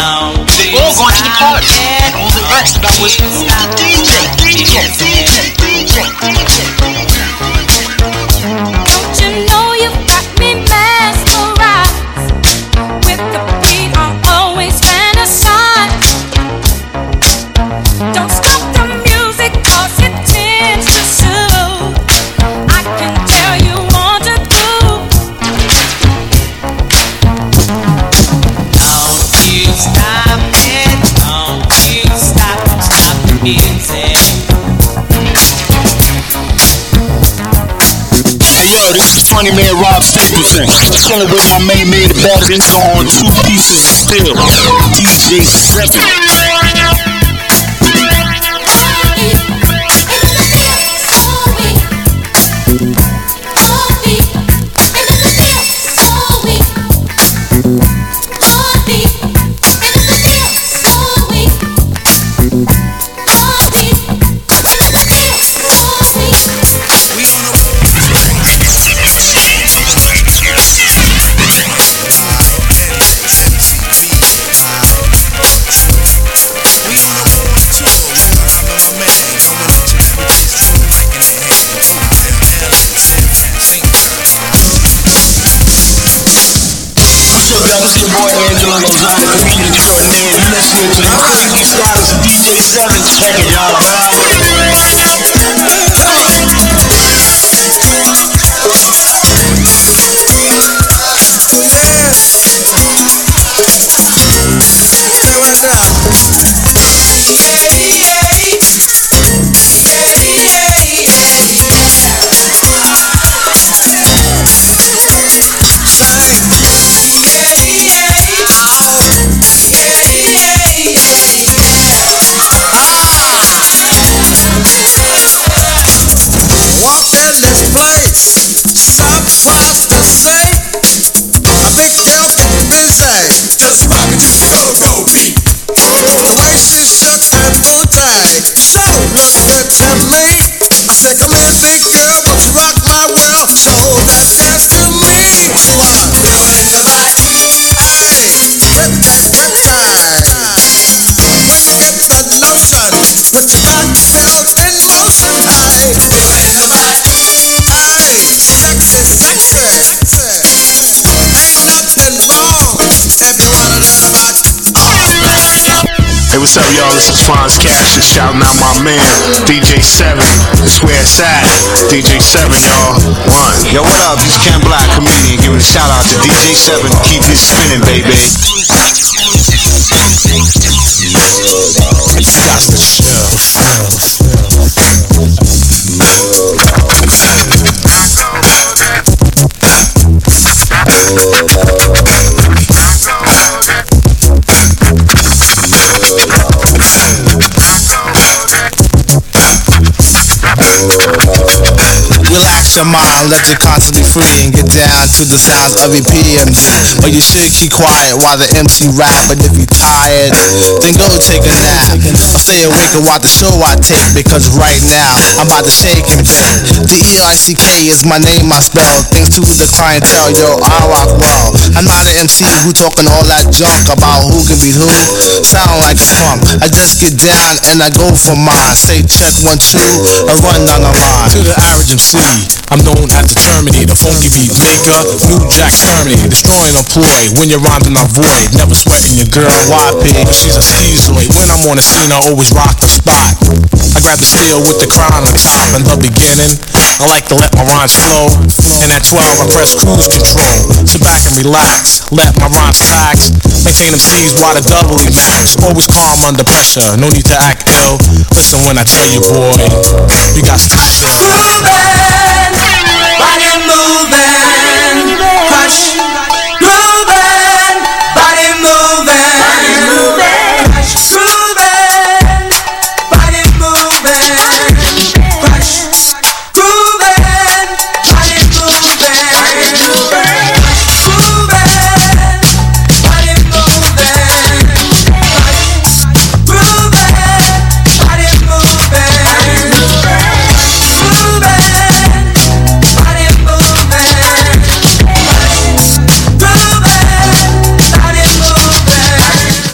They all going to the party. and All the rest of was DJ, DJ, DJ, DJ, DJ. Yo, this is funny man Rob Stapleton. Chilling with my main man, the batteries on two pieces of steel. DJ 7. This your boy Angelo Lozano, comedian extraordinaire. You listening to the freaky styles of DJ 7. Check it, y'all. What's up, y'all? This is Fonz Cassius shouting out my man, DJ 7. It's where it's at. DJ 7, y'all. One. Yo, what up? This Ken Black, comedian, giving a shout out to DJ 7. Keep this spinning, baby. Oh, your mind, let you constantly free and get down to the sounds of your PMD. But you should keep quiet while the MC rap. But if you tired, then go take a nap. Or stay awake and watch the show I take because right now I'm about to shake and bake. The E-I-C-K is my name I spell. Thanks to the clientele, yo, I rock well. I'm not an MC who talking all that junk about who can beat who. Sound like a punk. I just get down and I go for mine. Say check one two, I run down the line. To the average MC, I'm known as the Terminator, funky beat maker, New Jack Terminator, destroying employ when you're rhyming my void, never sweating your girl, why pig? She's a schizoid. When I'm on the scene, I always rock the spot. I grab the steel with the crown on top in the beginning. I like to let my rhymes flow, and at 12 I press cruise control. Sit back and relax, let my rhymes tax. Maintain them C's while the doubly max. Always calm under pressure, no need to act ill. Listen when I tell you, boy, you got chill.